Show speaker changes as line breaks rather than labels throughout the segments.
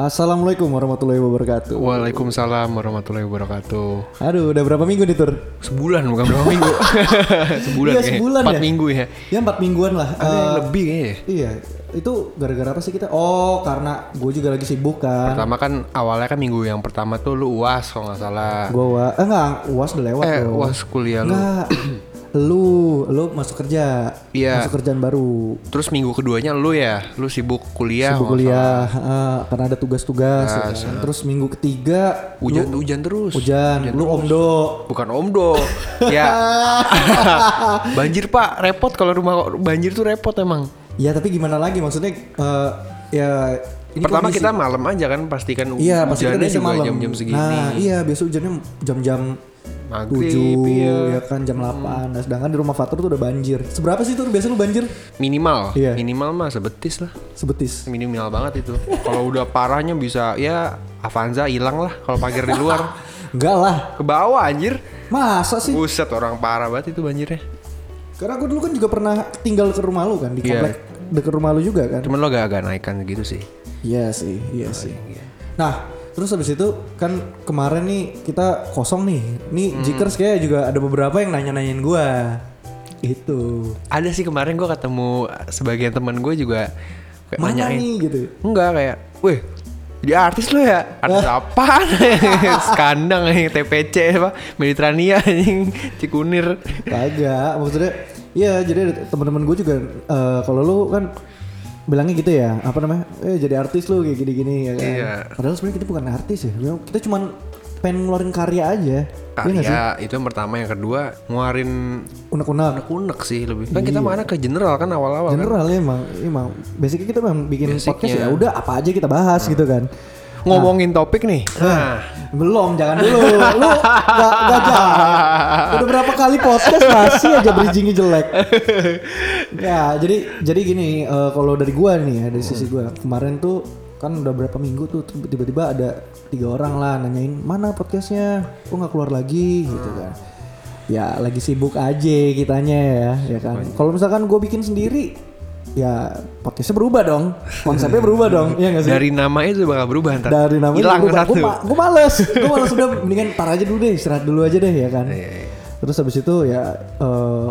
Assalamualaikum warahmatullahi wabarakatuh.
Waalaikumsalam warahmatullahi wabarakatuh.
Aduh, udah berapa minggu nih tur?
Sebulan bukan berapa minggu. sebulan
Iya,
kayaknya.
sebulan
Empat
ya?
minggu ya.
Ya empat mingguan lah.
Ada
Eh,
lebih kayaknya.
Iya, itu gara-gara apa sih kita? Oh, karena gue juga lagi sibuk kan.
Pertama kan awalnya kan minggu yang pertama tuh lu uas kalau nggak salah.
Gue wa, eh enggak, uas udah lewat
eh
loh.
uas kuliah lu.
Enggak, lu, lu masuk kerja.
Iya.
Masuk kerjaan baru.
Terus minggu keduanya lu ya, lu sibuk kuliah.
sibuk kuliah, eh, karena ada tugas-tugas. ya kan. Terus minggu ketiga.
Hujan hujan terus.
hujan, lu omdo.
Bukan omdo. ya. banjir pak, repot kalau rumah banjir tuh repot emang.
Ya tapi gimana lagi maksudnya eh, ya ini
Pertama
kondisi-
kita malam aja kan pastikan
Iya,
hujannya juga
malam.
jam-jam segini.
Nah, iya biasa hujannya jam-jam
Maghrib,
7
iya.
ya kan jam 8. Nah, sedangkan di rumah Fatur tuh udah banjir. Seberapa sih tuh biasa lu banjir?
Minimal,
Iya.
minimal mah sebetis lah.
Sebetis.
minimal banget itu. Kalau udah parahnya bisa ya Avanza hilang lah kalau parkir di luar.
Enggak lah.
Ke bawah anjir.
Masa sih?
Buset orang parah banget itu banjirnya.
Karena gue dulu kan juga pernah tinggal ke rumah lu kan di
Iya.
komplek dekat rumah lu juga kan.
Cuman lo agak-agak naikkan gitu sih.
Iya sih, iya sih. Nah, terus habis itu kan kemarin nih kita kosong nih. Nih
Hmm.
Jikers kayak juga ada beberapa yang nanya-nanyain gua. Itu.
Ada sih kemarin gue ketemu sebagian teman gue juga kayak
Mana
nanyain.
nih gitu.
Enggak kayak, weh jadi artis lo ya? Artis apaan? Skandang nih TPC apa? Mediterania anjing Cikunir.
Kagak, maksudnya iya jadi teman-teman gue juga eh, kalau lu kan bilangnya gitu ya, apa namanya? Eh jadi artis lu kayak gini-gini ya kan.
Iya.
Padahal sebenarnya kita bukan artis ya. Kita cuman pengen ngeluarin karya aja. Iya?
Karya itu yang pertama, yang kedua nguarin
Unek-unek.
unek sih lebih. Kan kita mana ke general kan awal-awal kan.
General ya emang, emang basicnya kita memang bikin
Basicnya.
podcast ya udah apa aja kita bahas gitu kan.
Ngomongin topik nih. Nah,
Belum, jangan dulu. Lu gak, gak jangan. Kali podcast masih aja bridgingnya jelek. ya, jadi jadi gini, eh, kalau dari gua nih ya, dari sisi gua kemarin tuh kan udah berapa minggu tuh tiba-tiba ada tiga orang lah nanyain mana podcastnya, kok nggak keluar lagi gitu kan. Ya lagi sibuk aja kitanya ya, ya kan. Kalau misalkan gue bikin sendiri, ya podcastnya berubah dong, konsepnya berubah dong, ya nggak sih?
dari nama itu bakal berubah ntar.
dari namanya
hilang
berubah.
satu.
Gue ma gue males, gue males udah mendingan tar aja dulu deh, istirahat dulu aja deh ya kan.
Iya, iya.
Terus habis itu ya eh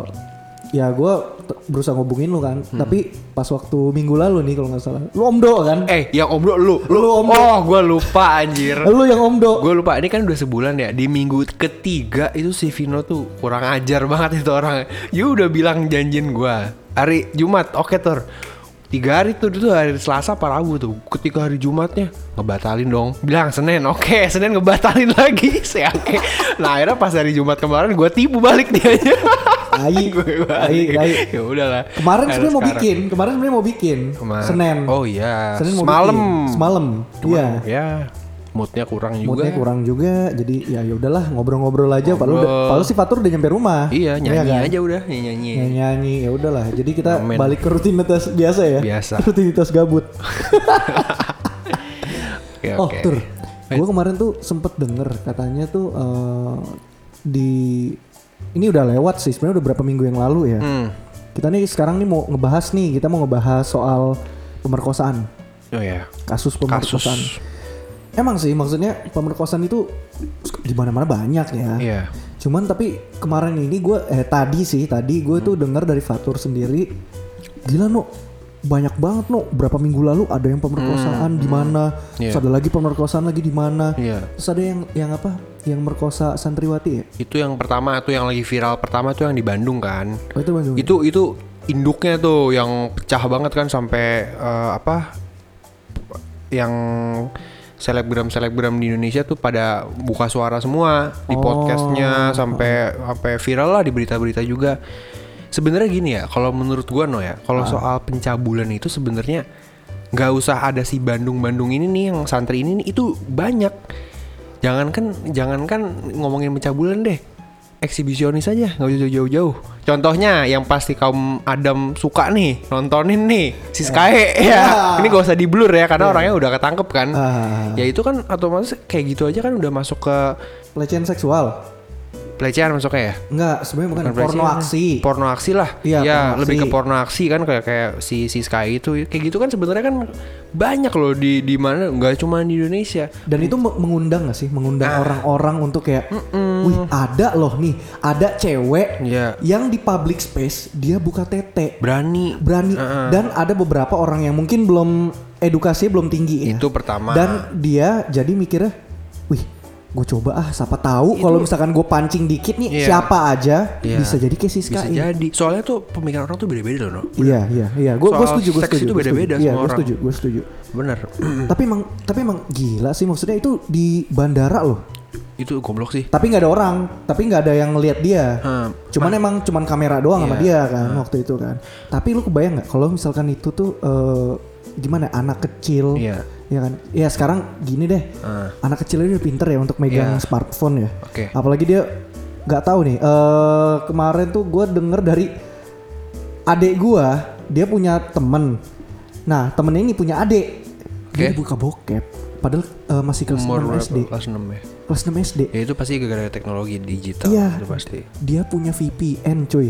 ya gue berusaha ngubungin lu kan,
Hmm.
tapi pas waktu minggu lalu nih kalau nggak salah, lu omdo kan?
Eh, yang omdo lu.
Lu omdo.
Oh, gua lupa anjir.
Lu yang omdo.
Gue lupa, ini kan udah sebulan ya Di minggu ketiga itu si Vino tuh kurang ajar banget itu orang You udah bilang janjin gua Hari Jumat, oke Tur Tiga hari tuh, itu hari Selasa apa Rabu tuh Ketika hari Jumatnya Ngebatalin dong Bilang Senin, oke Senin ngebatalin lagi Saya oke Nah akhirnya pas hari Jumat kemarin gue tipu balik dia aja Gue
tai, tai.
Ya udahlah
Kemarin sebenarnya mau bikin, kemarin sebenarnya mau bikin.
Kemar-
Senin.
Oh iya
Senin mau
Semalam
bikin. Semalam. Iya.
Ya Moodnya kurang juga
Moodnya kurang juga, jadi ya ya udahlah ngobrol-ngobrol aja. Padahal udah,
Ngobrol.
padahal si Fatur udah nyampe rumah.
Iya nyanyi
kan?
aja udah Nyanyi
nyanyi nyanyi ya udahlah jadi kita
Amin.
balik ke rutinitas biasa ya
Biasa.
rutinitas gabut
Oke,
oh tur gue kemarin tuh sempet denger katanya tuh eh, di ini udah lewat sih sebenarnya udah berapa minggu yang lalu ya
Hmm.
kita nih sekarang nih mau ngebahas nih kita mau ngebahas soal pemerkosaan
Oh ya.
kasus pemerkosaan
Kasus.
Emang sih maksudnya pemerkosaan itu di mana-mana banyak ya
Iya.
Cuman tapi kemarin ini gue eh tadi sih tadi gue tuh dengar dari Fatur sendiri gila no banyak banget no berapa minggu lalu ada yang pemerkosaan di mana
Iya.
terus ada lagi pemerkosaan lagi di mana
Iya.
terus ada yang yang apa yang merkosa santriwati ya
Itu yang pertama tuh yang lagi viral pertama tuh yang di Bandung kan.
oh itu Bandung
Itu itu induknya tuh yang pecah banget kan sampai eh, apa yang selebgram-selebgram di Indonesia tuh pada buka suara semua di
Oh.
podcastnya sampai sampai viral lah di berita-berita juga. Sebenarnya gini ya, kalau menurut gua no ya, kalau soal pencabulan itu sebenarnya nggak usah ada si Bandung-Bandung ini nih yang santri ini nih itu banyak. Jangankan jangankan ngomongin pencabulan deh. Eksibisionis aja, nggak usah jauh-jauh. Contohnya yang pasti kaum Adam suka nih nontonin nih si Sky ya. Ini gak usah di blur ya karena orangnya udah ketangkep kan.
Ah.
Ya itu kan otomatis kayak gitu aja kan udah masuk ke
pelecehan seksual
pelecehan masuknya ya
Enggak, sebenarnya bukan, porno
pelecehan.
aksi.
porno aksi lah
Iya,
ya
porno
lebih ke porno aksi kan kayak kayak si si Sky itu kayak gitu kan sebenarnya kan banyak loh di di mana nggak cuma di Indonesia
Dan itu me- mengundang gak sih? Mengundang
Ah.
orang-orang untuk kayak, wih ada loh nih, ada cewek
Iya.
yang di public space dia buka tete,
berani
berani. Dan ada beberapa orang yang mungkin belum edukasinya belum tinggi ya.
itu pertama
Dan dia jadi mikirnya, wih, gue coba ah, siapa tahu kalau misalkan gue pancing dikit nih,
Iya.
siapa aja
Iya.
bisa jadi kayak Siska
bisa
ini.
jadi soalnya tuh pemikiran orang tuh beda-beda loh no
Iya, iya, iya. Gue
Soal
setuju, gue setuju.
itu beda-beda.
Iya, gue setuju, gue setuju.
bener
tapi emang, tapi emang gila sih maksudnya itu di bandara loh.
itu goblok sih
Tapi nggak ada orang, tapi nggak ada yang ngeliat dia.
Hmm,
Cuman emang cuman kamera doang sama
Iya.
dia kan waktu itu kan. Tapi lu kebayang nggak kalau misalkan itu tuh eh, gimana anak kecil,
Iya.
ya kan? Ya sekarang gini deh,
Ah.
anak kecil ini udah pinter ya untuk megang
Iya.
smartphone ya.
Oke.
Apalagi dia nggak tahu nih. eh kemarin tuh gue denger dari adik gua, dia punya temen. Nah temennya ini punya adik, dia
Oke.
buka bokep. Padahal eh, masih kelas
umur
6
berapa?
SD.
kelas 6 ya
Kelas 6 SD.
ya itu pasti gara-gara teknologi digital
Iya.
itu pasti
Dia punya VPN cuy.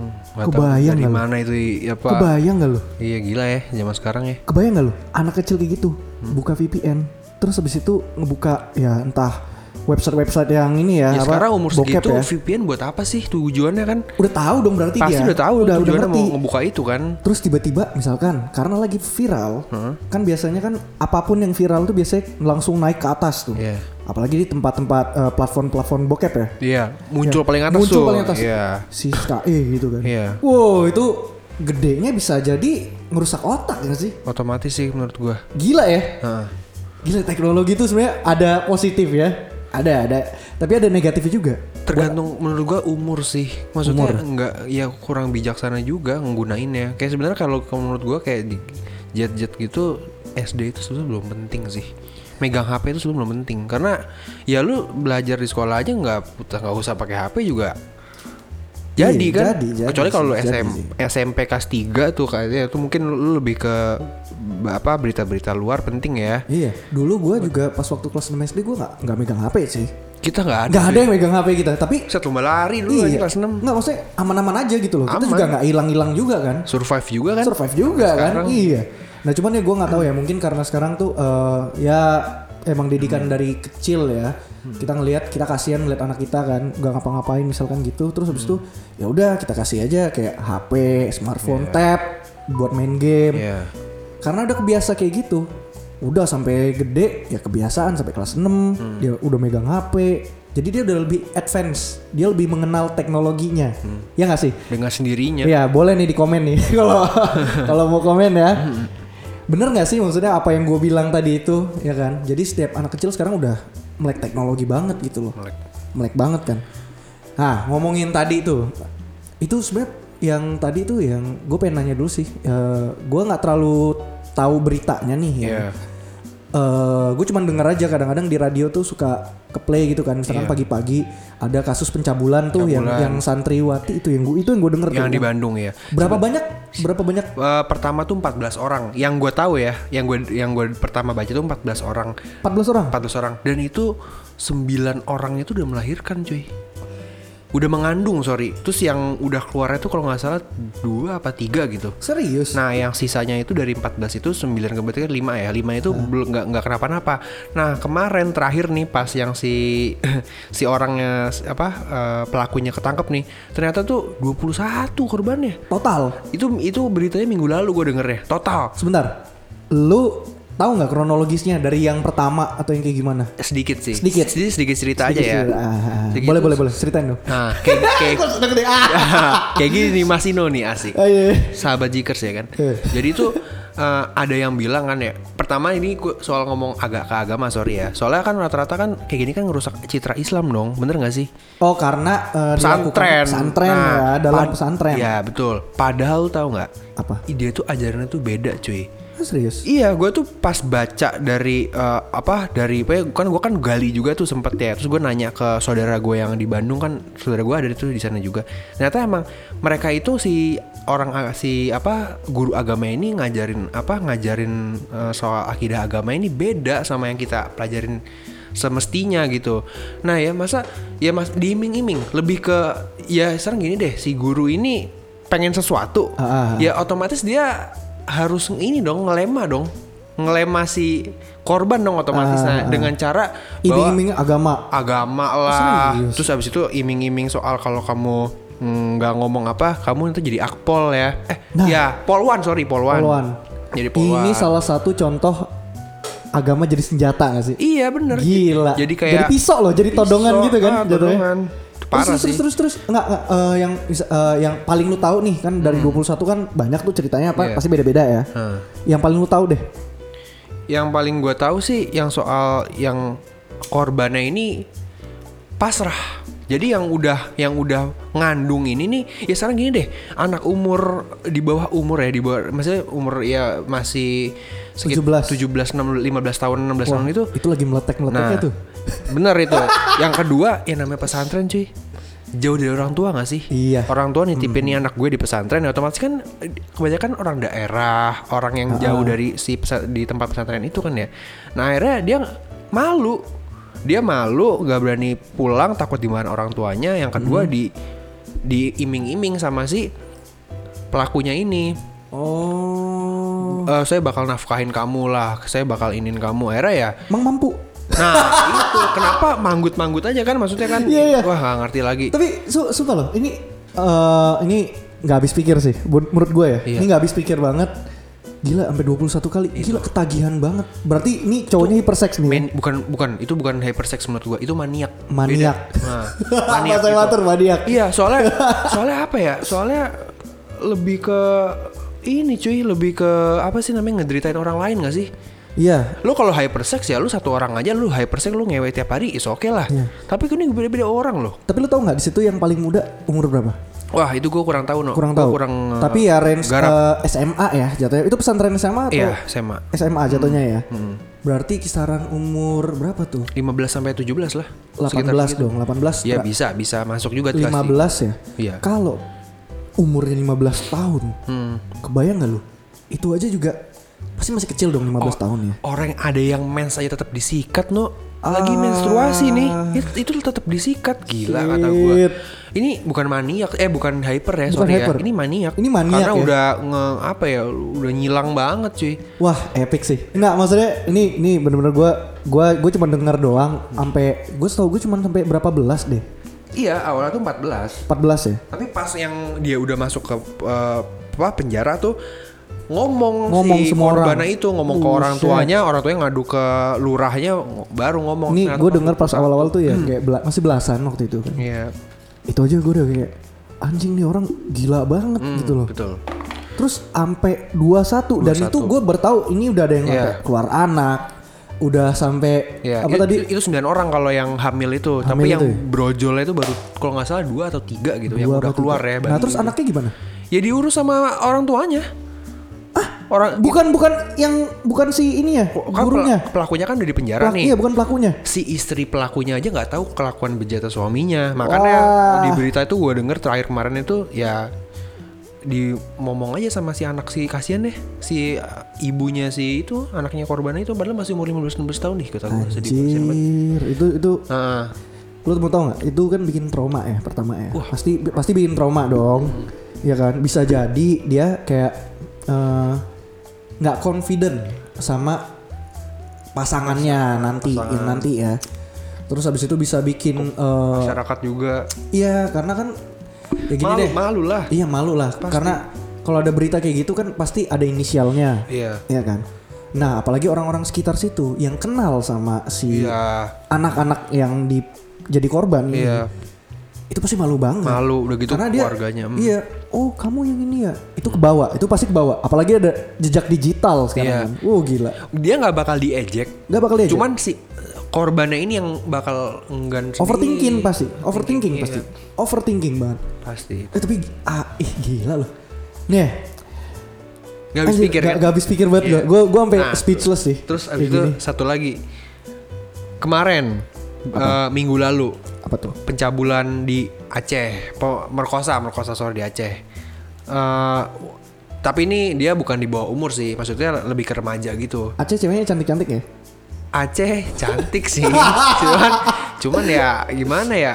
Hmm,
Kebayang
dari mana itu ya apa
Kebayang gak lu?
iya gila ya zaman sekarang ya
Kebayang gak lu? Anak kecil kayak gitu
Hmm.
buka VPN, terus habis itu ngebuka ya entah website-website yang ini ya,
ya
apa,
sekarang umur segitu
ya.
VPN buat apa sih tujuannya kan
Udah tahu dong berarti
pasti
dia.
udah tahu
udah, udah ngerti.
mau ngebuka itu kan
Terus tiba-tiba misalkan karena lagi viral, kan biasanya kan apa pun yang viral tuh biasanya langsung naik ke atas tuh.
Iya.
Apalagi di tempat-tempat eh, platform-platform bokep ya.
Iya, muncul
Ya,
paling atas
muncul
tuh.
paling atas.
Iya.
Si SKE gitu kan.
Iya.
Wow, itu gedenya bisa jadi ngerusak otak ya sih?
Otomatis sih menurut gua.
Gila ya.
Heeh.
Gila teknologi itu sebenarnya ada positif ya. Ada, ada. Tapi ada negatifnya juga.
Tergantung menurut gua umur sih. Maksudnya
Umur.
enggak ya kurang bijaksana juga nggunainnya. Kayak sebenarnya kalau kalau menurut gua kayak di jet-jet gitu SD itu sebenarnya belum penting sih. Megang HP itu sebenarnya belum penting karena ya lu belajar di sekolah aja nggak nggak usah pakai HP juga jadi
Iya,
kan
jadi, jadi
kecuali kalau lu
jadi
SM,
sih.
SMP kelas 3 tuh kayaknya itu mungkin lu lebih ke apa berita-berita luar penting ya
Iya, dulu gua juga pas waktu kelas 6 SD gua nggak nggak megang HP sih.
kita nggak ada
Nggak ada yang megang HP kita, tapi
set lomba lari dulu aja kelas 6
Nggak maksudnya aman-aman aja gitu loh. Kita
Aman.
juga nggak hilang-hilang juga kan.
survive juga kan
Survive juga
Sekarang.
kan. Iya. Nah cuman ya gue nggak tahu ya mungkin karena sekarang tuh eh, ya emang didikan
Hmm.
dari kecil ya. Kita ngelihat kita kasihan ngeliat anak kita kan nggak ngapa-ngapain misalkan gitu. Terus habis itu
Hmm.
ya udah kita kasih aja kayak HP, smartphone, tab buat main game.
Iya.
Karena udah kebiasa kayak gitu. Udah sampai gede ya kebiasaan sampai kelas 6
Hmm.
dia udah megang HP. Jadi dia udah lebih advance, dia lebih mengenal teknologinya.
Hmm.
Ya nggak sih?
dengan sendirinya
Iya boleh nih di komen nih kalau kalau mau komen ya. Bener nggak sih maksudnya apa yang gue bilang tadi itu ya kan? Jadi setiap anak kecil sekarang udah melek teknologi banget gitu loh.
Melek.
Melek banget kan. Nah ngomongin tadi tuh, itu sebenarnya yang tadi tuh yang gue pengen nanya dulu sih. gue nggak terlalu tahu beritanya nih ya.
Iya.
gue cuman denger aja kadang-kadang di radio tuh suka ke play gitu kan misalkan
Iya.
pagi-pagi ada kasus pencabulan tuh yang
Pencabulan.
yang santriwati itu yang gue itu yang gue denger
yang
tuh.
di Bandung ya
Berapa banyak? Berapa banyak?
Eh, pertama tuh 14 orang yang gue tahu ya yang gue yang gue pertama baca tuh 14 orang
14 orang.
14 orang dan itu 9 orangnya tuh udah melahirkan cuy udah mengandung sorry terus yang udah keluarnya tuh kalau nggak salah dua apa tiga gitu
Serius?
Nah, yang sisanya itu dari 14 itu 9 kebetulan 5 ya. 5 itu belum nggak nggak kenapa-napa. Nah, kemarin terakhir nih pas yang si si orangnya apa eh, pelakunya ketangkep nih, ternyata tuh 21 korbannya.
Total.
Itu itu beritanya minggu lalu gue denger ya. Total.
Sebentar. Lu tahu nggak kronologisnya dari yang pertama atau yang kayak gimana?
Sedikit sih.
Sedikit.
Sedikit, sedikit cerita aja ya.
Sedikit, ah,
Sedikit
boleh boleh boleh ceritain dong.
Nah, kayak kayak.
Ah.
kayak gini nih Mas Ino nih asik.
Ah, iya, iya.
sahabat Jikers ya kan.
Eh.
Jadi itu eh, ada yang bilang kan ya. Pertama ini soal ngomong agak ke agama sorry ya. Soalnya kan rata-rata kan kayak gini kan ngerusak citra Islam dong, bener nggak sih?
Oh karena dilakukan
Pesantren.
pesantren
Nah,
ya dalam pesantren.
Ya betul. Padahal tahu nggak?
Apa?
Dia tuh ajarannya tuh beda cuy.
Serius?
Iya, gue tuh pas baca dari eh, apa dari apa kan gue kan gali juga tuh sempet ya. Terus gue nanya ke saudara gue yang di Bandung kan saudara gue ada itu di sana juga. Ternyata emang mereka itu si orang si apa guru agama ini ngajarin apa ngajarin eh, soal akidah agama ini beda sama yang kita pelajarin semestinya gitu. Nah ya masa ya mas diiming-iming lebih ke ya sekarang gini deh si guru ini pengen sesuatu,
ah, ah.
ya otomatis dia harus ini dong ngelema dong, ngelema si korban dong otomatis
Ah,
Nah,
ah.
dengan cara
Iming-iming agama.
agama lah.
serius?
Terus abis itu iming-iming soal kalau kamu mm, nggak ngomong apa, kamu nanti jadi akpol ya. Eh,
Nah.
ya polwan sorry polwan.
Polwan.
Jadi polwan.
Ini salah satu contoh agama jadi senjata gak sih?
Iya bener.
Gila.
Jadi kayak
pisau loh, jadi todongan
pisau,
gitu kan
ah,
jatuhnya.
Parah
terus,
sih.
terus terus terus enggak, enggak, eh, yang eh, yang paling lu tahu nih kan dari 21 kan banyak tuh ceritanya apa
Iya.
pasti beda-beda ya.
Hmm.
Yang paling lu tahu deh.
Yang paling gue tahu sih yang soal yang korbannya ini pasrah. Jadi yang udah yang udah ngandung ini nih ya sekarang gini deh anak umur di bawah umur ya di bawah maksudnya umur ya masih sekitar
17.
17 16, 15 tahun 16 tahun itu
itu lagi meletek-meleteknya
Nah,
tuh.
Bener itu. yang kedua, yang namanya pesantren cuy. Jauh dari orang tua gak sih?
Iya.
Orang tua nitipin nih anak gue di pesantren, ya otomatis kan kebanyakan orang daerah, orang yang jauh dari si di tempat pesantren itu kan ya. Nah akhirnya dia malu, dia malu, gak berani pulang, takut dimarahin orang tuanya. Yang kedua di diiming-iming sama si pelakunya ini.
Oh.
Eh, saya bakal nafkahin kamu lah, saya bakal inin kamu. Akhirnya ya
Emang mampu.
Nah itu kenapa manggut-manggut aja kan maksudnya kan
Iya, iya.
Wah gak ngerti lagi
Tapi su sumpah loh, ini eh ini nggak habis pikir sih. Menurut gue ya,
Iya.
ini nggak habis pikir banget. Gila sampai 21 kali. Gila ketagihan banget. Berarti ini cowoknya hiperseks nih. ya?
Men, bukan bukan itu bukan hypersex menurut gua itu maniak
Maniak.
Beda. nah, maniak
Bahasa
gitu.
Maniak.
iya soalnya soalnya apa ya soalnya lebih ke ini cuy lebih ke apa sih namanya ngederitain orang lain gak sih
Iya.
Lu kalau hypersex ya lu satu orang aja lu hypersex lu ngewe tiap hari is oke lah.
Iya.
Tapi kan ini beda-beda orang loh.
Tapi lu tau nggak di situ yang paling muda umur berapa?
Wah, itu gua kurang tahu no.
Kurang tahu.
kurang
Tapi ya range
garap.
eh, SMA ya jatuhnya. Itu pesantren SMA atau
Iya, SMA.
SMA jatuhnya ya? Berarti kisaran umur berapa tuh?
15 sampai 17 lah.
18
Sekitar segitu.
dong, 18.
Ya
Ber-
bisa, bisa masuk juga tuh
15 ya?
Iya.
Kalau umurnya 15 tahun,
Hmm.
kebayang nggak lu? Itu aja juga pasti masih kecil dong 15 tahun ya.
Orang yang ada yang mens aja tetap disikat no. Lagi
Ah.
menstruasi nih, itu, itu tetap disikat gila kata gua.
Shit.
Ini bukan maniak, eh bukan hyper ya,
Bukan
sorry
hyper.
ya. Ini maniak.
Ini maniak
Karena
ya.
udah nge apa ya, udah nyilang banget cuy.
Wah, epic sih. Enggak, maksudnya ini ini bener-bener gua gua gue cuma denger doang sampai gue tau gue cuma sampai berapa belas deh.
Iya, awalnya tuh 14.
14 ya.
Tapi pas yang dia udah masuk ke eh, apa penjara tuh ngomong,
Ngomong
si
semua orang.
korbannya itu ngomong ke
Buset.
orang tuanya, orang tuanya ngadu ke lurahnya baru ngomong. Ternyata
gue
pas
denger pas
21.
awal-awal tuh ya kayak bela- masih belasan waktu itu kan.
Iya,
Itu aja gue udah kayak anjing nih orang gila banget gitu loh.
betul.
Terus sampai 21 dan
21.
itu gue bertahu ini udah ada yang sampai keluar anak, udah sampai
Ya,
apa
itu,
tadi?
Itu 9 orang kalau yang hamil itu, tapi
Hamil
yang
itu ya?
brojolnya itu baru kalau nggak salah dua atau tiga gitu yang
dua
udah
apa tiga.
keluar ya.
Nah, terus
itu.
anaknya gimana?
ya diurus sama orang tuanya. Orang
Bukan bukan yang bukan si ini ya,
kan
gurunya.
pel- pelakunya kan udah di penjara
Pelak-
nih.
Iya, bukan pelakunya.
Si istri pelakunya aja nggak tahu kelakuan bejata suaminya. Makanya
Wah.
di berita itu gue denger terakhir kemarin itu ya di ngomong aja sama si anak si kasihan deh si uh, ibunya si itu anaknya korbannya itu padahal masih umur 15 16 tahun nih kata gue sedih banget.
Itu itu
Nah,
lu mau tau nggak? Itu kan bikin trauma ya pertama ya. Pasti pasti bikin trauma dong. Ya kan? Bisa jadi dia kayak eh, nggak confident sama pasangannya nanti yang nanti ya. Terus habis itu bisa bikin eh,
masyarakat juga
iya karena kan ya gini
malu
deh.
malu lah.
Iya malu lah karena kalau ada berita kayak gitu kan pasti ada inisialnya.
Iya.
Iya kan? Nah, apalagi orang-orang sekitar situ yang kenal sama si
Iya.
anak-anak yang di jadi korban
Iya.
Itu pasti malu banget.
Malu udah gitu
Karena dia
keluarganya. hmm.
Iya, oh kamu yang ini ya. Itu ke bawah, itu pasti ke bawah. Apalagi ada jejak digital sekarang kan. Oh gila.
Dia nggak bakal diejek.
Gak bakal dia
Cuman si korbannya ini yang bakal enggan sendiri.
overthinking pasti, overthinking
Iya.
pasti. Overthinking banget.
Pasti.
Eh tapi ah ih gila loh. Nih,
Gak habis pikir
gak,
kan?
gak habis pikir banget
Iya.
gue. Gue sampai
Nah,
speechless sih.
Terus abis itu
gini.
satu lagi. Kemarin eh, minggu lalu
apa tuh?
pencabulan di Aceh, Po- merkosa, merkosa sorry di Aceh. Eh, tapi ini dia bukan di bawah umur sih, maksudnya lebih ke remaja gitu.
Aceh ceweknya cantik-cantik ya?
Aceh cantik sih. cuman cuman ya gimana ya?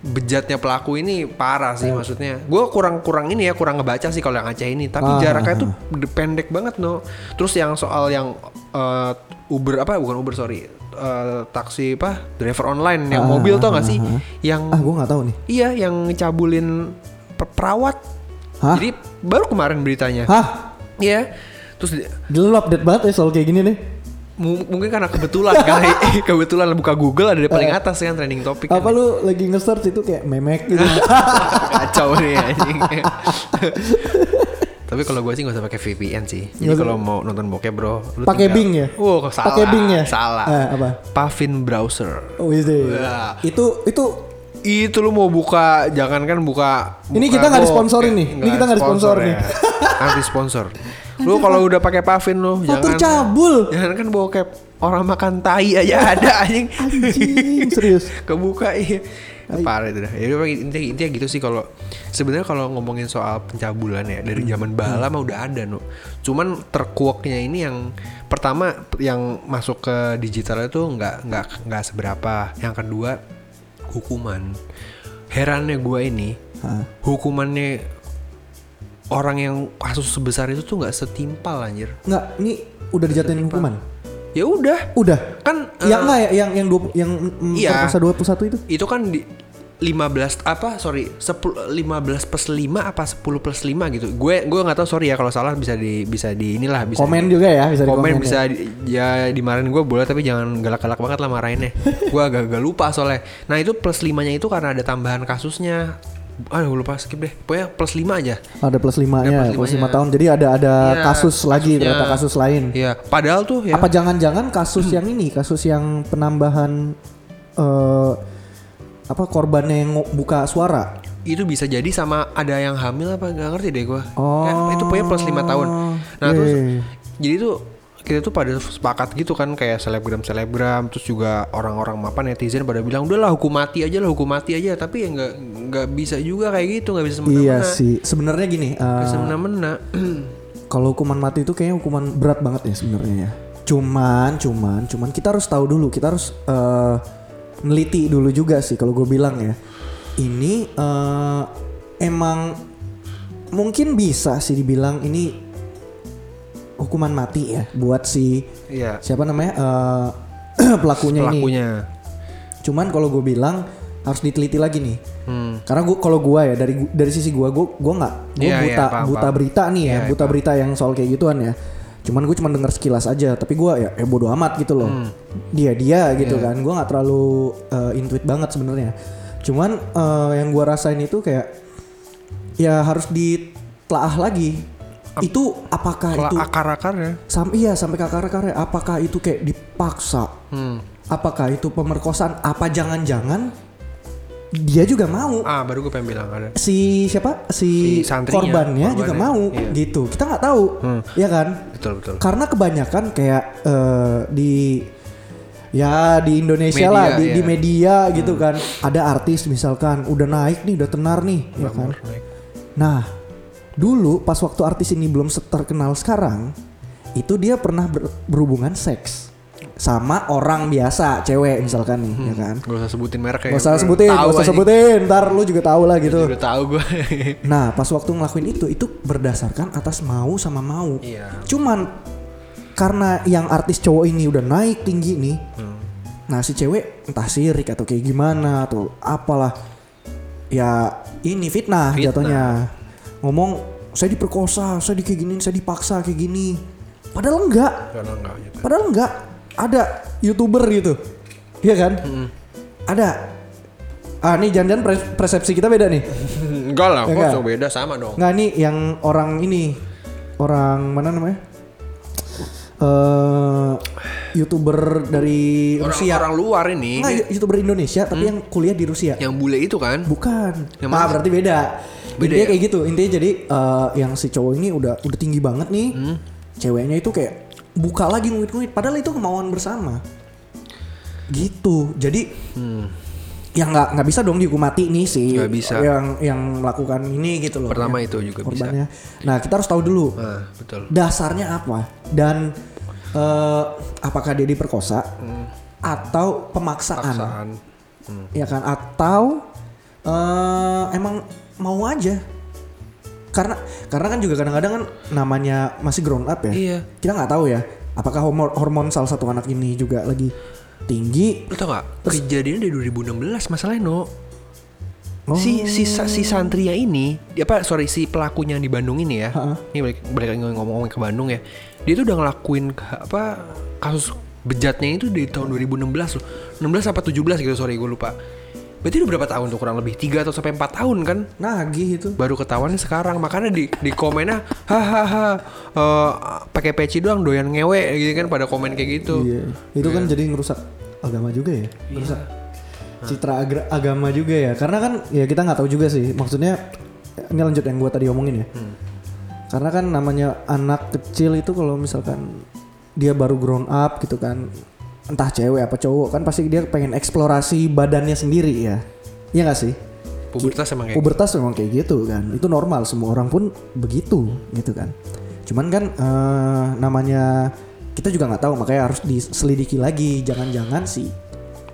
Bejatnya pelaku ini parah sih maksudnya. Gue kurang-kurang ini ya kurang ngebaca sih kalau yang Aceh ini. Tapi
Ah,
jaraknya tuh de- pendek banget no. Terus yang soal yang eh, Uber apa bukan Uber sorry Eh, taksi apa driver online yang
Ah,
mobil tau
ah,
gak sih?
ah, ah.
Yang
Ah, gue nggak tahu nih.
iya yang ngecabulin per- perawat.
Hah?
Jadi baru kemarin beritanya.
Hah?
Iya. Terus di-
Gila lu update banget ya soal kayak gini nih.
mu- mungkin karena kebetulan kali kebetulan buka Google ada di paling atas kan trending topik.
Apa lu lagi nge-search itu kayak memek gitu.
Kacau nih anjing. Tapi kalau gue sih gak usah pakai VPN sih. Jadi kalau mau nonton bokep bro, lu
Pakai Bing ya?
Wow, salah.
Pakai Bing ya?
Salah.
Eh, apa?
Pavin browser.
Oh, iya.
Wah.
Itu itu
Itu lu mau buka, jangan kan buka.
Ini
buka
kita nggak disponsorin nih. Ini kita nggak
sponsor
disponsor nih.
ya. Anti sponsor. Lu kalau udah pakai Pavin lu,
Fatur
jangan.
cabul.
Jangan kan bokep. Orang makan tai aja ada anjing.
Anjing, serius.
kebuka iya parah itu dah. Ya intinya, intinya gitu sih kalau sebenarnya kalau ngomongin soal pencabulan ya dari
Hmm.
zaman bala mah udah ada no cuman terkuaknya ini yang pertama yang masuk ke digital itu nggak nggak nggak seberapa. Yang kedua hukuman. Herannya gue ini
Hah.
hukumannya orang yang kasus sebesar itu tuh nggak setimpal anjir.
Nggak, ini udah dijatuhin hukuman.
Ya udah.
Udah.
kan
Ya
eh,
enggak ya? Yang yang dua, yang mm,
Iya.
perkosa 21 itu.
itu kan di 15 apa sorry 10 15 plus 5 apa 10 plus 5 gitu. Gue gue nggak tahu sorry ya kalau salah bisa di bisa di inilah bisa
Komen
di,
juga ya, bisa di
komen
komen
bisa di, ya dimarahin gue boleh tapi jangan galak-galak banget lah marahinnya. Gue agak-agak lupa soalnya. Nah itu plus 5 nya itu karena ada tambahan kasusnya gue lupa skip deh pokoknya plus 5 aja
Ada plus 5-nya,
Ada plus
plus 5
limanya.
tahun. Jadi ada ada
Iya,
kasus lagi
kasusnya.
ternyata kasus lain.
Iya padahal tuh ya
Apa jangan-jangan kasus yang ini, kasus yang penambahan eh apa korbannya yang buka suara?
itu bisa jadi sama ada yang hamil apa gak ngerti deh gue
Oh.
itu pokoknya plus 5 tahun nah
Iya,
terus
iya, iya.
jadi tuh kita tuh pada sepakat gitu kan kayak selebgram selebgram terus juga orang-orang apa netizen pada bilang udahlah hukum mati aja lah hukum mati aja tapi ya nggak nggak bisa juga kayak gitu nggak bisa semena-mena
Iya sih. Sebenarnya gini,
Nggak semena-mena
kalau hukuman mati itu kayaknya hukuman berat banget ya sebenarnya ya. Cuman, cuman, cuman kita harus tahu dulu, kita harus eh, neliti dulu juga sih kalau gue bilang ya. Ini eh, emang mungkin bisa sih dibilang ini hukuman mati ya buat si
iya
siapa namanya eh, pelakunya, ini.
pelakunya
Cuman kalau gue bilang harus diteliti lagi nih.
hmm.
Karena gua kalau gua ya dari dari sisi gua gua gua nggak
Iya, iya,
buta
paham,
buta
paham.
berita nih ya,
Iya,
buta berita yang soal kayak gituan ya. Cuman gue cuma dengar sekilas aja, tapi gua ya eh bodo amat gitu loh.
Hmm.
Dia dia gitu
Iya.
kan. Gua nggak terlalu uh, intuit banget sebenarnya. Cuman eh, yang gua rasain itu kayak ya harus ditelaah lagi. Itu apakah itu
akar-akarnya
sampai iya sampai ke akar-akarnya apakah itu kayak dipaksa?
hmm.
Apakah itu pemerkosaan? Apa jangan-jangan dia juga mau?
ah baru gue pengen bilang ada
si siapa si,
Si santrinya,
korbannya juga
korbannya.
mau
Iya.
gitu kita nggak tahu ya kan
betul betul
karena kebanyakan kayak eh, di ya di Indonesia
Media,
lah di,
iya.
di media gitu kan ada artis misalkan udah naik nih udah tenar nih ya kan
Naik.
nah dulu pas waktu artis ini belum terkenal sekarang itu dia pernah ber- berhubungan seks sama orang biasa cewek misalkan nih ya kan
Gak usah sebutin merek ya
Gak usah sebutin, gak usah sebutin, ntar lu juga tahu lah gitu.
Udah tahu gue.
Nah, pas waktu ngelakuin itu, itu berdasarkan atas mau sama mau.
Iya.
Cuman karena yang artis cowok ini udah naik tinggi nih,
Hmm.
nah si cewek entah sirik atau kayak gimana atau apalah, ya ini fitnah,
Fitnah.
jatuhnya. Ngomong saya diperkosa, saya di kayak gini, saya dipaksa kayak gini. Padahal enggak,
Karena enggak gitu.
padahal enggak. Ada youtuber gitu, iya kan? Ada. Ah, nih jangan-jangan persepsi kita beda nih.
Enggak lah,
Ya
kok
enggak?
so beda sama dong.
Nggak nih yang orang ini orang mana namanya? Eh youtuber dari
Orang,
Rusia.
orang luar ini
Nggak, youtuber Indonesia tapi yang kuliah di Rusia.
yang bule itu kan.
Bukan.
Yang mana?
berarti beda.
Beda
Intinya
ya?
kayak gitu. Intinya jadi eh, yang si cowok ini udah udah tinggi banget nih.
Hmm.
Ceweknya itu kayak buka lagi nguit-nguit padahal itu kemauan bersama. Gitu. Jadi ya nggak nggak bisa dong dihukum mati nih si
Hmm. Nggak bisa.
yang yang melakukan ini gitu loh.
Pertama
ya,
itu juga bisa.
korbannya. Nah, kita harus tahu dulu
Nah, betul.
dasarnya apa dan eh, apakah dia diperkosa atau pemaksaan,
Paksaan.
ya kan? Atau eh, emang mau aja? Karena karena kan juga kadang-kadang kan namanya masih grown up ya.
Iya.
Kita nggak tahu ya. Apakah hormon, hormon salah satu anak ini juga lagi tinggi?
Lu tau gak? Kejadiannya dari 2016 masalahnya no.
Oh.
Si si si santria ini, dia apa sorry si pelakunya yang di Bandung ini ya.
Ha-ha.
Ini balik balik ngomong-ngomong ke Bandung ya. Dia tuh udah ngelakuin ke- apa kasus bejatnya itu dari tahun 2016 loh. 16 apa 17 gitu sorry gue lupa. Berarti udah berapa tahun tuh kurang lebih 3 atau sampai 4 tahun kan?
Nagih itu.
baru ketahuan sekarang makanya di di komennya hahaha eh, pakai peci doang doyan ngewe gitu kan pada komen kayak gitu
Iya. Itu kan jadi ngerusak agama juga ya. Ngerusak citra agra- agama juga ya. Karena kan ya kita nggak tahu juga sih. Maksudnya ini lanjut yang gua tadi omongin ya. Karena kan namanya anak kecil itu kalau misalkan dia baru grown up gitu kan entah cewek apa cowok kan pasti dia pengen eksplorasi badannya sendiri ya. Iya gak sih?
pubertas emang kayak
Pubertas memang kayak gitu kan. Itu normal, semua orang pun begitu gitu kan. Cuman kan eh, namanya kita juga nggak tahu makanya harus diselidiki lagi. Jangan-jangan sih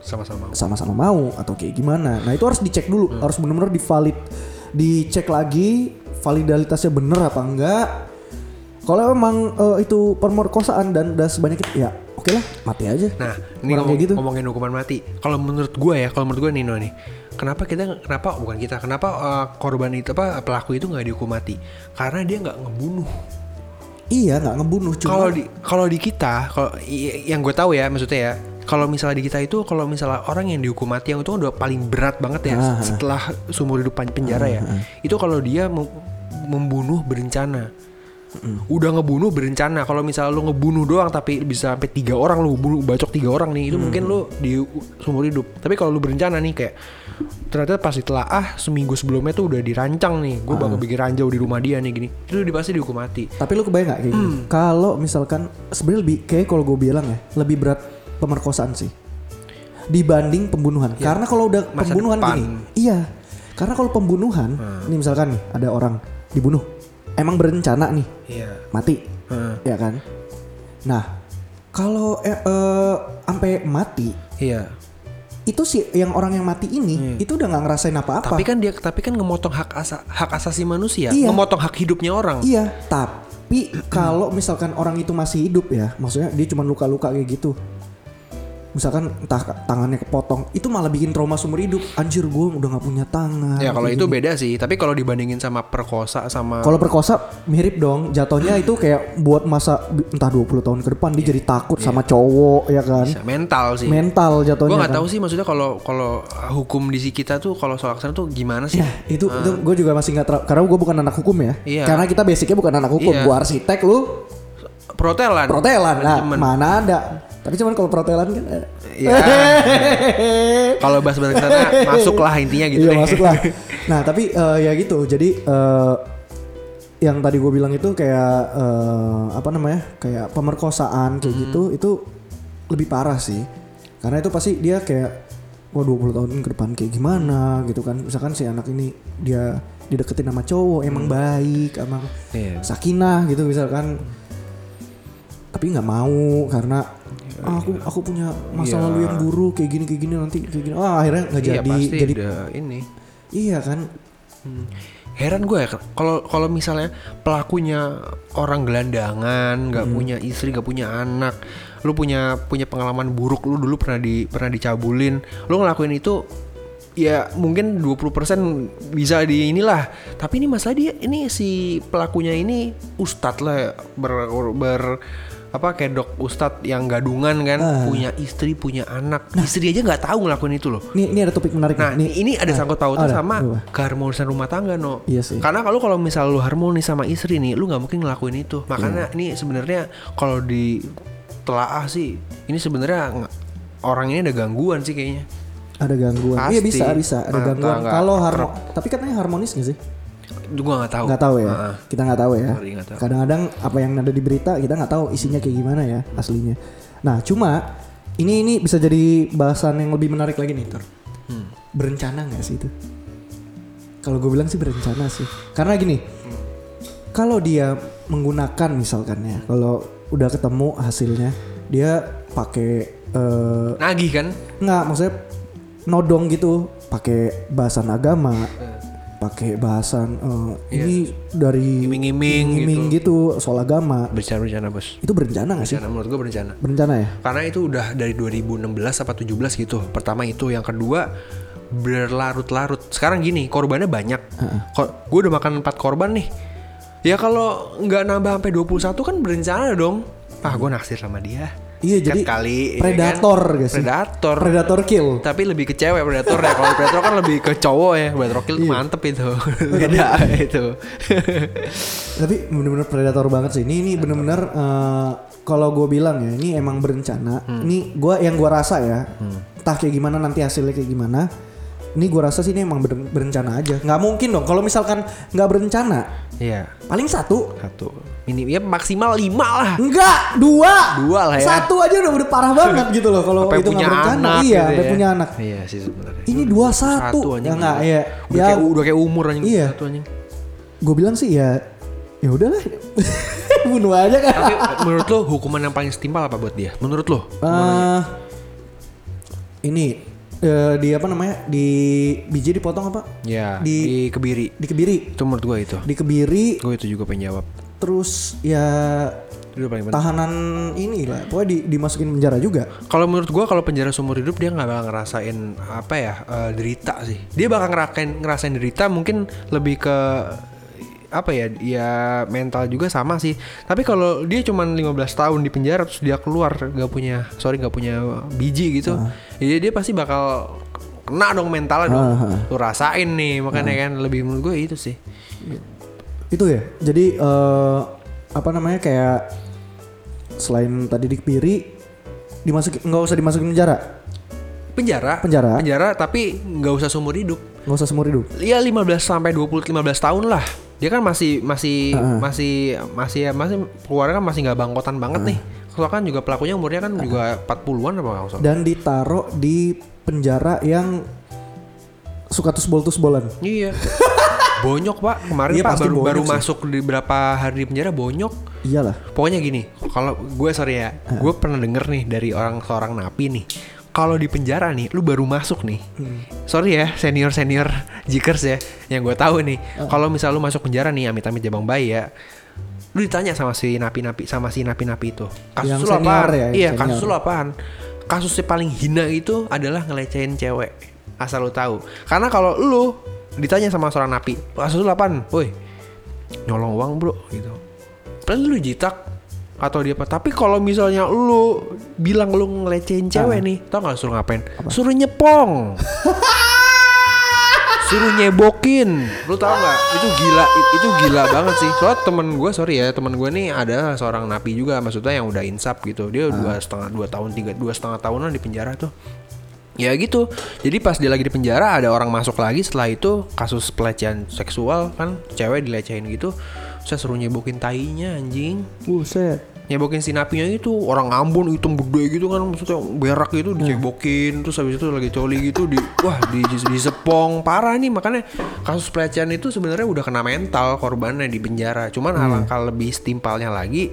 sama-sama
sama-sama mau atau kayak gimana. Nah itu harus dicek dulu, harus benar-benar divalid, dicek lagi validitasnya bener apa enggak. Kalau emang eh, itu pemerkosaan dan udah sebanyak itu, ya oke lah mati aja.
nah ini
Orang
ngomong,
kayak gitu.
ngomongin hukuman mati kalau menurut gue ya kalau menurut gue Nino nih kenapa kita kenapa bukan kita kenapa eh, korban itu apa pelaku itu nggak dihukum mati karena dia nggak ngebunuh
Iya nggak ngebunuh cuma
kalau di kalau di kita kalau yang gue tahu ya maksudnya ya kalau misalnya di kita itu kalau misalnya orang yang dihukum mati yang itu udah paling berat banget ya
Ah, ah.
setelah seumur hidup penjara ya itu kalau dia mem- membunuh berencana udah ngebunuh berencana kalau misalnya lu ngebunuh doang tapi bisa sampai tiga orang lu bunuh bacok tiga orang nih itu mungkin lu di seumur hidup tapi kalau lu berencana nih kayak ternyata pas ditelaah seminggu sebelumnya tuh udah dirancang nih gue bakal bikin ranjau di rumah dia nih gini itu dia pasti dihukum mati
Tapi lu kebayang gak kayak gini?
Hmm.
Kalau misalkan sebenarnya lebih kayak kalau gue bilang ya lebih berat pemerkosaan sih dibanding pembunuhan. Karena kalau udah
Ya, Masa
pembunuhan
depan. Hmm.
gini, iya. Karena kalau pembunuhan, ini misalkan nih ada orang dibunuh, emang berencana nih
iya
mati,
Heeh.
ya kan? Nah, kalau eh, eh, sampai mati
iya
itu sih yang orang yang mati ini itu udah nggak ngerasain apa-apa.
Hmm. Tapi kan dia tapi kan ngemotong hak asa, hak asasi manusia,
Iya.
ngemotong hak hidupnya orang.
Iya, tapi kalau misalkan orang itu masih hidup ya, maksudnya dia cuma luka-luka kayak gitu. Misalkan entah tangannya kepotong, itu malah bikin trauma seumur hidup. Anjir, gue udah nggak punya tangan.
Ya kalau itu
gini.
beda sih, tapi kalau dibandingin sama perkosa sama
Kalau perkosa mirip dong, jatuhnya itu kayak buat masa entah 20 tahun ke depan dia jadi takut sama cowok ya kan.
Bisa mental sih.
Mental jatuhnya.
Gue nggak
kan.
tahu sih maksudnya kalau kalau hukum di si kita tuh kalau soal ke sana tuh gimana sih?
Ya itu itu gue juga masih nggak terlalu karena gue bukan anak hukum ya.
Iya.
Karena kita basicnya bukan anak hukum.
Iya.
Gue arsitek, lu
Protelan.
protelan. Nah, mana ada. Tapi cuman kalau protelan kan.
Iya. kalau bahas bahas ke sana masuklah intinya gitu
iya
deh.
masuk lah. Nah tapi eh, ya gitu. Jadi eh, yang tadi gue bilang itu kayak eh, apa namanya? Kayak pemerkosaan kayak
Hmm.
gitu itu lebih parah sih. Karena itu pasti dia kayak wah 20 tahun ke depan kayak gimana gitu kan. Misalkan si anak ini dia dideketin sama cowok emang baik, emang
Hmm. Iya.
sakinah gitu misalkan. Tapi nggak mau karena "Ah, aku aku punya masa
Iya.
lalu yang buruk kayak gini kayak gini nanti kayak gini. Ah akhirnya nggak
Iya
jadi
pasti
jadi
ini.
Iya kan?
Hmm. Heran gue ya kalau kalau misalnya pelakunya orang gelandangan, nggak punya istri, nggak punya anak, lu punya punya pengalaman buruk, lu dulu pernah di pernah dicabulin, lu ngelakuin itu ya mungkin 20% bisa di inilah. Tapi ini masalah dia ini si pelakunya ini ustadz lah ber, ber apa kayak dok ustadz yang gadungan kan, punya istri, punya anak, istri aja nggak tahu ngelakuin itu loh.
Nih ini ada topik menarik
Nah,
nih.
ini ada sangkut pautnya sama keharmonisan rumah tangga, no.
Iya sih.
Karena kalau kalau misal lu harmonis sama istri nih, lu nggak mungkin ngelakuin itu. Makanya
Iya.
ini sebenarnya kalau di telaah sih, ini sebenarnya orang ini ada gangguan sih kayaknya.
Ada gangguan.
Pasti.
Iya bisa bisa ada
Mata
gangguan. Kalau harmo tapi katanya harmonis gak sih?
Gua nggak tahu.
Nggak tahu ya.
Heeh.
Kita nggak tahu ya.
Tahu.
Kadang-kadang apa yang ada di berita kita nggak tahu isinya kayak gimana ya aslinya. Nah cuma ini ini bisa jadi bahasan yang lebih menarik lagi nih Tor.
Hmm.
Berencana nggak sih itu? Kalau gue bilang sih berencana sih. Karena gini, kalau dia menggunakan misalkan ya, kalau udah ketemu hasilnya dia pakai eh
Nagih kan?
nggak maksudnya nodong gitu pakai bahasan agama pakai bahasan eh, ini dari
Iming-iming
iming gitu. soal agama
Berencana-berencana bos.
itu berencana nggak sih
Berencana menurut gue berencana.
berencana ya
Karena itu udah dari 2016 apa 17 gitu. Pertama itu, yang kedua berlarut-larut. Sekarang gini, korbannya banyak. Kok gue udah makan 4 korban nih. Ya kalau nggak nambah sampai 21 kan berencana dong. Ah, gue naksir sama dia.
Iya, jadi
kali ya
predator
kan?
gak sih?
Predator.
predator kill
Tapi lebih ke cewek predator ya. Kalau predator kan lebih ke cowok ya. Predator kill
Iya.
mantep itu. Beda itu.
tapi bener-bener predator banget sih ini ini bener-bener eh, kalau gue bilang ya ini emang berencana ini gua yang gua rasa ya entah kayak gimana nanti hasilnya kayak gimana ini gua rasa sih ini emang ber- berencana aja nggak mungkin dong kalau misalkan nggak berencana
Iya.
paling satu
Satu. Ini ya maksimal lima lah.
enggak dua
Dua lah ya.
satu aja udah udah parah banget gitu loh kalau itu nggak berencana
anak
iya
gitu ya.
punya anak
Iya sih sebenarnya.
ini dua satu,
anjing.
ya nggak ya
Udah,
ya
kayak, udah kayak umur anjing
Iya.
satu anjing.
gue bilang sih ya ya udahlah bunuh aja kan
Tapi menurut lo hukuman yang paling setimpal apa buat dia? Menurut lo?
Eh, ini eh, di apa namanya di biji dipotong apa
Ya,
di-
di, kebiri.
di kebiri
Itu menurut gue itu.
di kebiri
Gue itu juga pengen jawab.
terus ya
Itu paling penting.
tahanan ini lah pokoknya di, dimasukin penjara juga
Kalau menurut gue kalau penjara seumur hidup dia nggak bakal ngerasain apa ya eh, derita sih. Dia bakal ngerasain ngerasain derita mungkin lebih ke apa ya ya mental juga sama sih. Tapi kalau dia cuman 15 tahun di penjara terus dia keluar gak punya sorry gak punya biji gitu, ya dia pasti bakal kena dong mentalnya dong. Lu rasain nih makanya kan lebih menurut gue itu sih.
itu ya jadi eh, apa namanya kayak selain tadi di kebiri dimasukin nggak usah dimasukin penjara
Penjara,
Penjara.
penjara tapi nggak usah seumur hidup.
nggak usah seumur hidup
Iya 15 sampai 20 15 tahun lah. Dia kan masih masih
Heeh.
masih masih ya masih keluarga kan masih nggak bangkotan banget nih. Soalnya kan juga pelakunya umurnya kan juga 40-an apa nggak usah.
dan ditaruh di penjara yang suka tusbol tusbolan
Iya. bonyok pak kemarin
Iya,
pak baru baru
sih.
masuk di berapa hari di penjara bonyok.
iyalah
Pokoknya gini, kalau gue sorry ya, gue pernah denger nih dari orang seorang napi nih. Kalau di penjara nih, lu baru masuk nih. Sorry ya, senior senior jikers ya, yang gue tahu nih. Kalau misal lu masuk penjara nih, amit-amit jabang bayi ya, lu ditanya sama si napi-napi sama si napi-napi itu, kasus
Yang
lu apaan?
ya, yang
iya,
senior.
kasus lu apaan? Kasusnya paling hina itu adalah ngelecehin cewek. Asal lu tahu. Karena kalau lu ditanya sama seorang napi, kasus lu apaan? Woi, nyolong uang bro gitu Padahal lu jitak atau dia apa. Tapi kalau misalnya lu bilang lu ngelecehin cewek nih tau gak suruh ngapain? Suruh nyepong. Suruh nyebokin. Lu tau nggak? Itu gila it- itu gila banget sih. Soalnya temen gue sorry ya temen gue nih ada seorang napi juga maksudnya yang udah insap gitu. Dia dua setengah dua tahun tiga dua setengah tahunan di penjara tuh. Ya gitu. Jadi pas dia lagi di penjara ada orang masuk lagi setelah itu kasus pelecehan seksual kan cewek dilecehin gitu saya suruh nyebokin tainya anjing.
Buset.
Nyebokin si napinya itu orang Ambon hitam gede gitu kan maksudnya berak gitu dicebokin terus habis itu lagi coli gitu di wah di disepong. Parah nih makanya kasus pelecehan itu sebenarnya udah kena mental korbannya di penjara. Cuman alangkah lebih setimpalnya lagi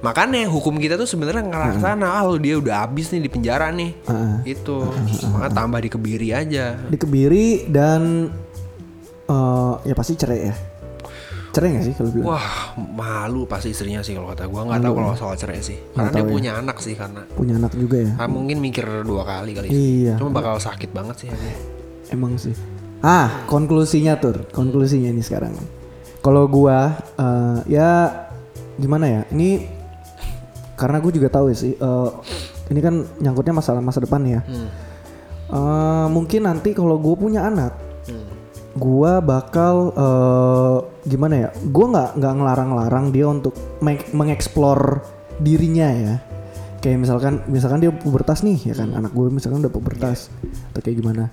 makanya hukum kita tuh sebenarnya ngarah ke sana ah lu dia udah habis nih di penjara nih.
Heeh.
itu maka tambah dikebiri aja.
Di kebiri dan eh ya pasti cerai ya cerai nggak sih kalau bilang
wah malu pasti istrinya sih kalau kata gua nggak tahu kalau soal cerai sih karena dia
ya.
punya anak sih karena
punya anak juga ya
Ah, mungkin mikir dua kali kali
Iya.
Cuma bakal sakit banget sih.
Emang sih. Ah, konklusinya tur, konklusinya ini sekarang. Kalau gua eh, ya gimana ya? Ini karena gue juga tahu ya sih. eh, ini kan nyangkutnya masalah masa depan ya. Eh, mungkin nanti kalau gue punya anak, gua bakal eh, gimana ya? Gua nggak nggak ngelarang-larang dia untuk meng- mengeksplor dirinya ya. Kayak misalkan misalkan dia pubertas nih ya kan, anak gue misalkan udah pubertas atau kayak gimana.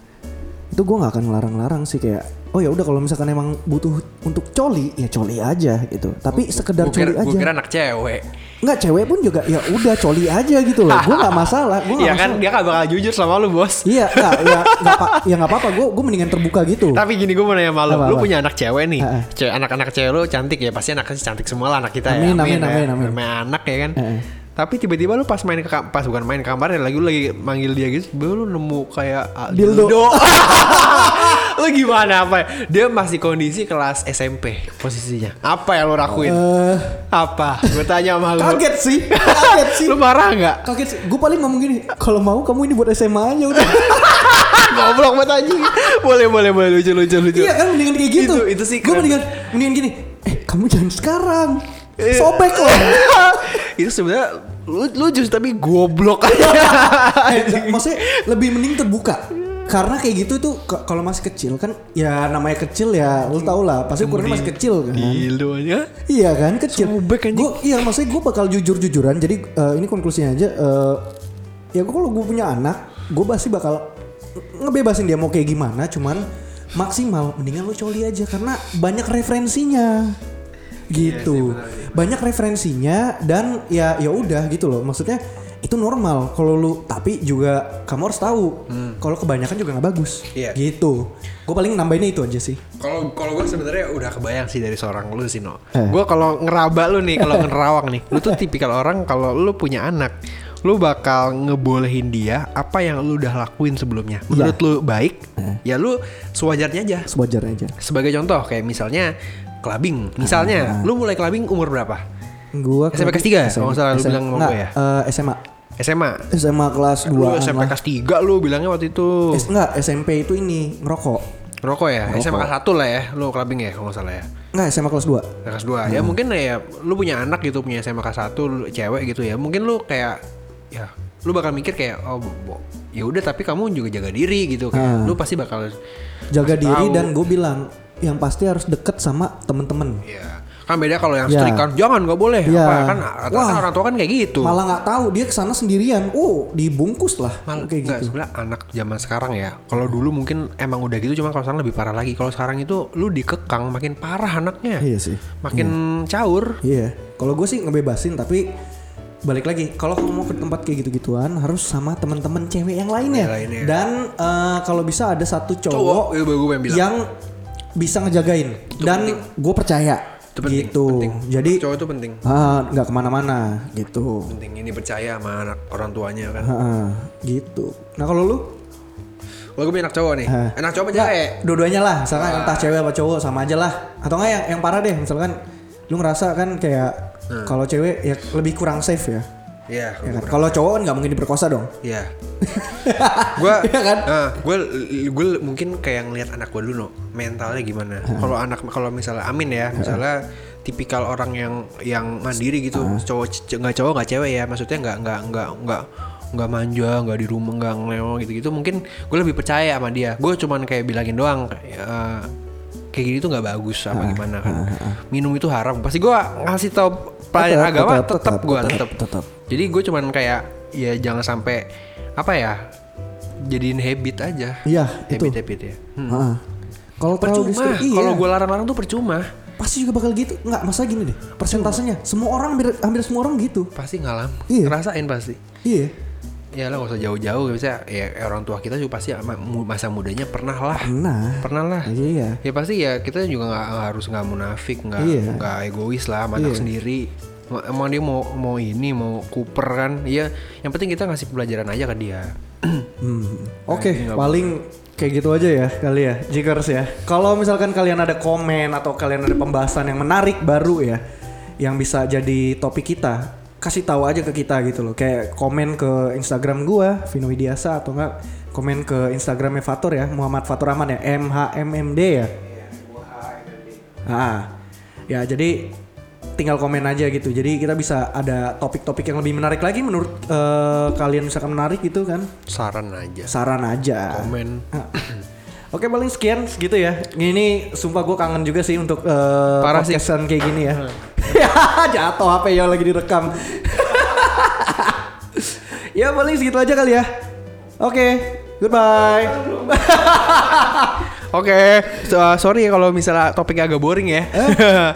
itu gue nggak akan ngelarang-larang sih kayak oh ya udah kalau misalkan emang butuh untuk coli ya coli aja gitu tapi sekedar
Gue kira,
coli
gua
aja
kira anak cewek.
nggak cewek pun juga ya udah coli aja gitu loh gue nggak masalah gue
Iya kan
masalah
dia gak bakal jujur sama lu bos.
iya nggak ya nggak apa ya nggak apa-apa gue gue mendingan terbuka gitu
Tapi gini gue mau nanya sama lu, punya anak cewek nih, cewek anak-anak cewek lu cantik ya, pasti anaknya cantik semua lah anak kita
Amin,
ya.
amin,
ya.
amin, amin.
Namanya anak ya kan. Tapi tiba-tiba lu pas main ke pas bukan main ke kamar ya lagi lu lagi manggil dia gitu, tiba-tiba lu nemu kayak ah,
Dildo.
lu gimana apa? ya? Dia masih kondisi kelas SMP posisinya. Apa yang lu lakuin?
Eh,
apa? Gue tanya sama lu.
kaget sih kaget sih
Lu marah nggak?
kaget sih gue paling ngomong gini kalau mau kamu ini buat SMA aja udah
Goblok banget anjing. boleh boleh boleh lucu lucu lucu.
iya kan mendingan kayak gitu
Itu- itu sih
gue mendingan mendingan gini eh kamu jangan sekarang
Iya.
sobek loh
itu sebenarnya lu lucu tapi goblok. Aja.
Eh, maksudnya lebih mending terbuka. Karena kayak gitu tuh k- kalau masih kecil kan ya namanya kecil ya lu tau lah. Pasti ukurannya masih kecil kan.
Dildo aja.
iya kan kecil.
Sobek, anjing.
Gua- iya maksudnya gue bakal jujur jujuran jadi eh, ini konklusinya aja eh, ya gue kalau gue punya anak gue pasti bakal ngebebasin dia mau kayak gimana. Cuman maksimal mendingan lu coli aja. Karena banyak referensinya gitu. Banyak referensinya dan ya ya udah gitu loh. Maksudnya itu normal. Kalau lu tapi juga kamu harus tahu kalau kebanyakan juga nggak bagus.
Iya.
gitu. Gue paling nambahinnya itu aja sih.
Kalau kalau gue sebenarnya udah kebayang sih dari seorang lu sih no.
Eh.
Gue kalau ngeraba lu nih, kalau ngerawang nih, lu tuh tipikal orang kalau lu punya anak, lu bakal ngebolehin dia apa yang lu udah lakuin sebelumnya. Menurut lu baik, ya lu sewajarnya aja.
sewajarnya aja.
Sebagai contoh kayak misalnya clubbing. Misalnya, lu mulai clubbing umur berapa?
Gua
SMP kelas tiga, kalau nggak salah lu bilang sama gua ya?
eh, SMA.
SMA.
SMA kelas 2
Lu SMP kelas 3 lu bilangnya waktu itu.
S enggak, SMP itu ini ngerokok.
Rokok ya? SMA kelas 1 lah ya, lu clubbing ya kalau nggak salah ya.
Enggak, SMA kelas 2.
kelas 2 ya mungkin ya lu punya anak gitu punya SMA kelas 1 lu cewek gitu ya mungkin lu kayak ya lu bakal mikir kayak oh ya udah tapi kamu juga jaga diri gitu kayak lu pasti bakal
Jaga diri
tahu.
dan gue bilang yang pasti harus deket sama temen-temen.
ya kan beda kalau yang
Ya.
strict kan jangan nggak boleh
Ya.
apa kan
Wah.
orang tua kan kayak gitu
Malah nggak tahu dia ke sana sendirian. Oh, dibungkus lah.
Mal,
kayak
nggak,
gitu.
sebenarnya anak zaman sekarang ya kalau dulu mungkin emang udah gitu cuma kalau sekarang lebih parah lagi kalau sekarang itu lu dikekang makin parah anaknya
Iya sih.
makin caur
Iya. Kalau gue sih ngebebasin tapi balik lagi kalau kamu mau ke tempat kayak gitu-gituan harus sama teman-teman cewek yang lainnya.
Yang lainnya.
Dan eh, kalau bisa ada satu
cowok
cowok
bilang
yang bisa ngejagain dan gue percaya
Itu penting,
gitu.
penting.
Jadi
cowok itu penting
ah, nggak ke mana-mana gitu.
penting ini percaya sama anak orang tuanya kan
Ah, gitu. Nah kalau lu
Kalau gue punya anak cowok nih,
Hah.
anak cowok apa cewek?
dua-duanya lah, misalkan entah cewek apa cowok sama aja lah. Atau enggak yang yang parah deh, misalkan lu ngerasa kan kayak kalau cewek ya lebih kurang safe ya.
Iya,
Ya kan? Kalau cowok kan nggak mungkin diperkosa dong.
Iya. gue,
Iya kan?
gue, gue mungkin kayak ngelihat anak gue dulu, no. mentalnya gimana. Kalau anak, kalau misalnya Amin ya, misalnya tipikal orang yang yang mandiri gitu, cowok nggak cowok nggak cewek ya, maksudnya nggak nggak nggak nggak nggak manja, nggak di rumah, nggak ngeleo gitu-gitu. Mungkin gue lebih percaya sama dia. Gue cuman kayak bilangin doang. eh, kayak gini tuh nggak bagus apa gimana kan minum itu haram pasti gue ngasih tau pelajaran agama
tetap,
gue
tetap,
jadi gue cuman kayak ya jangan sampai apa ya jadiin habit aja
Iya, itu.
habit habit ya Hmm.
Heeh. Kalau
percuma
iya.
kalau gue larang-larang tuh percuma
pasti juga bakal gitu. Nggak, masa gini deh. Persentasenya semua orang hampir, hampir semua orang gitu.
pasti ngalam
Iya.
ngerasain pasti
Iya.
Ya lah gak usah jauh-jauh bisa ya orang tua kita juga pasti masa mudanya pernah lah
Nah.
pernah lah
Iya.
ya pasti ya kita juga nggak harus nggak munafik nggak
Iya.
nggak egois lah anak
Iya.
sendiri Em- emang dia mau mau ini mau kuper kan ya yang penting kita ngasih pelajaran aja ke dia
Hmm. Oke, paling kayak gitu aja ya kali ya, Jikers ya. Kalau misalkan kalian ada komen atau kalian ada pembahasan yang menarik baru ya, yang bisa jadi topik kita, kasih tahu aja ke kita gitu loh. Kayak komen ke Instagram gua, Vino Widiasa atau enggak komen ke Instagramnya Fatur ya, Muhammad Fatur Rahman ya, M H M M D ya. Ah, ya jadi tinggal komen aja gitu. Jadi kita bisa ada topik-topik yang lebih menarik lagi menurut eh, kalian misalkan menarik gitu kan
saran aja
saran aja.
komen.
Oke paling sekian segitu ya. Ini sumpah gue kangen juga sih untuk
Parah sih.
podcastan kayak gini ya. Jatuh HP yang lagi direkam. ya paling segitu aja kali ya. Oke, Goodbye.
Oke, so, sorry ya kalau misalnya topiknya agak boring ya.
Eh,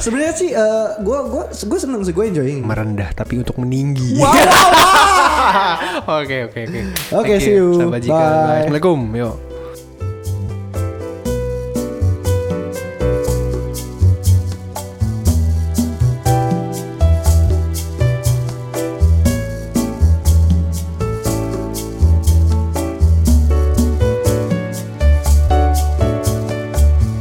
Sebenarnya sih eh, gua gua gua seneng sih gue enjoying.
Merendah tapi untuk meninggi.
Wow.
Oke oke oke.
Oke, see you. Bye.
Assalamualaikum. Yuk.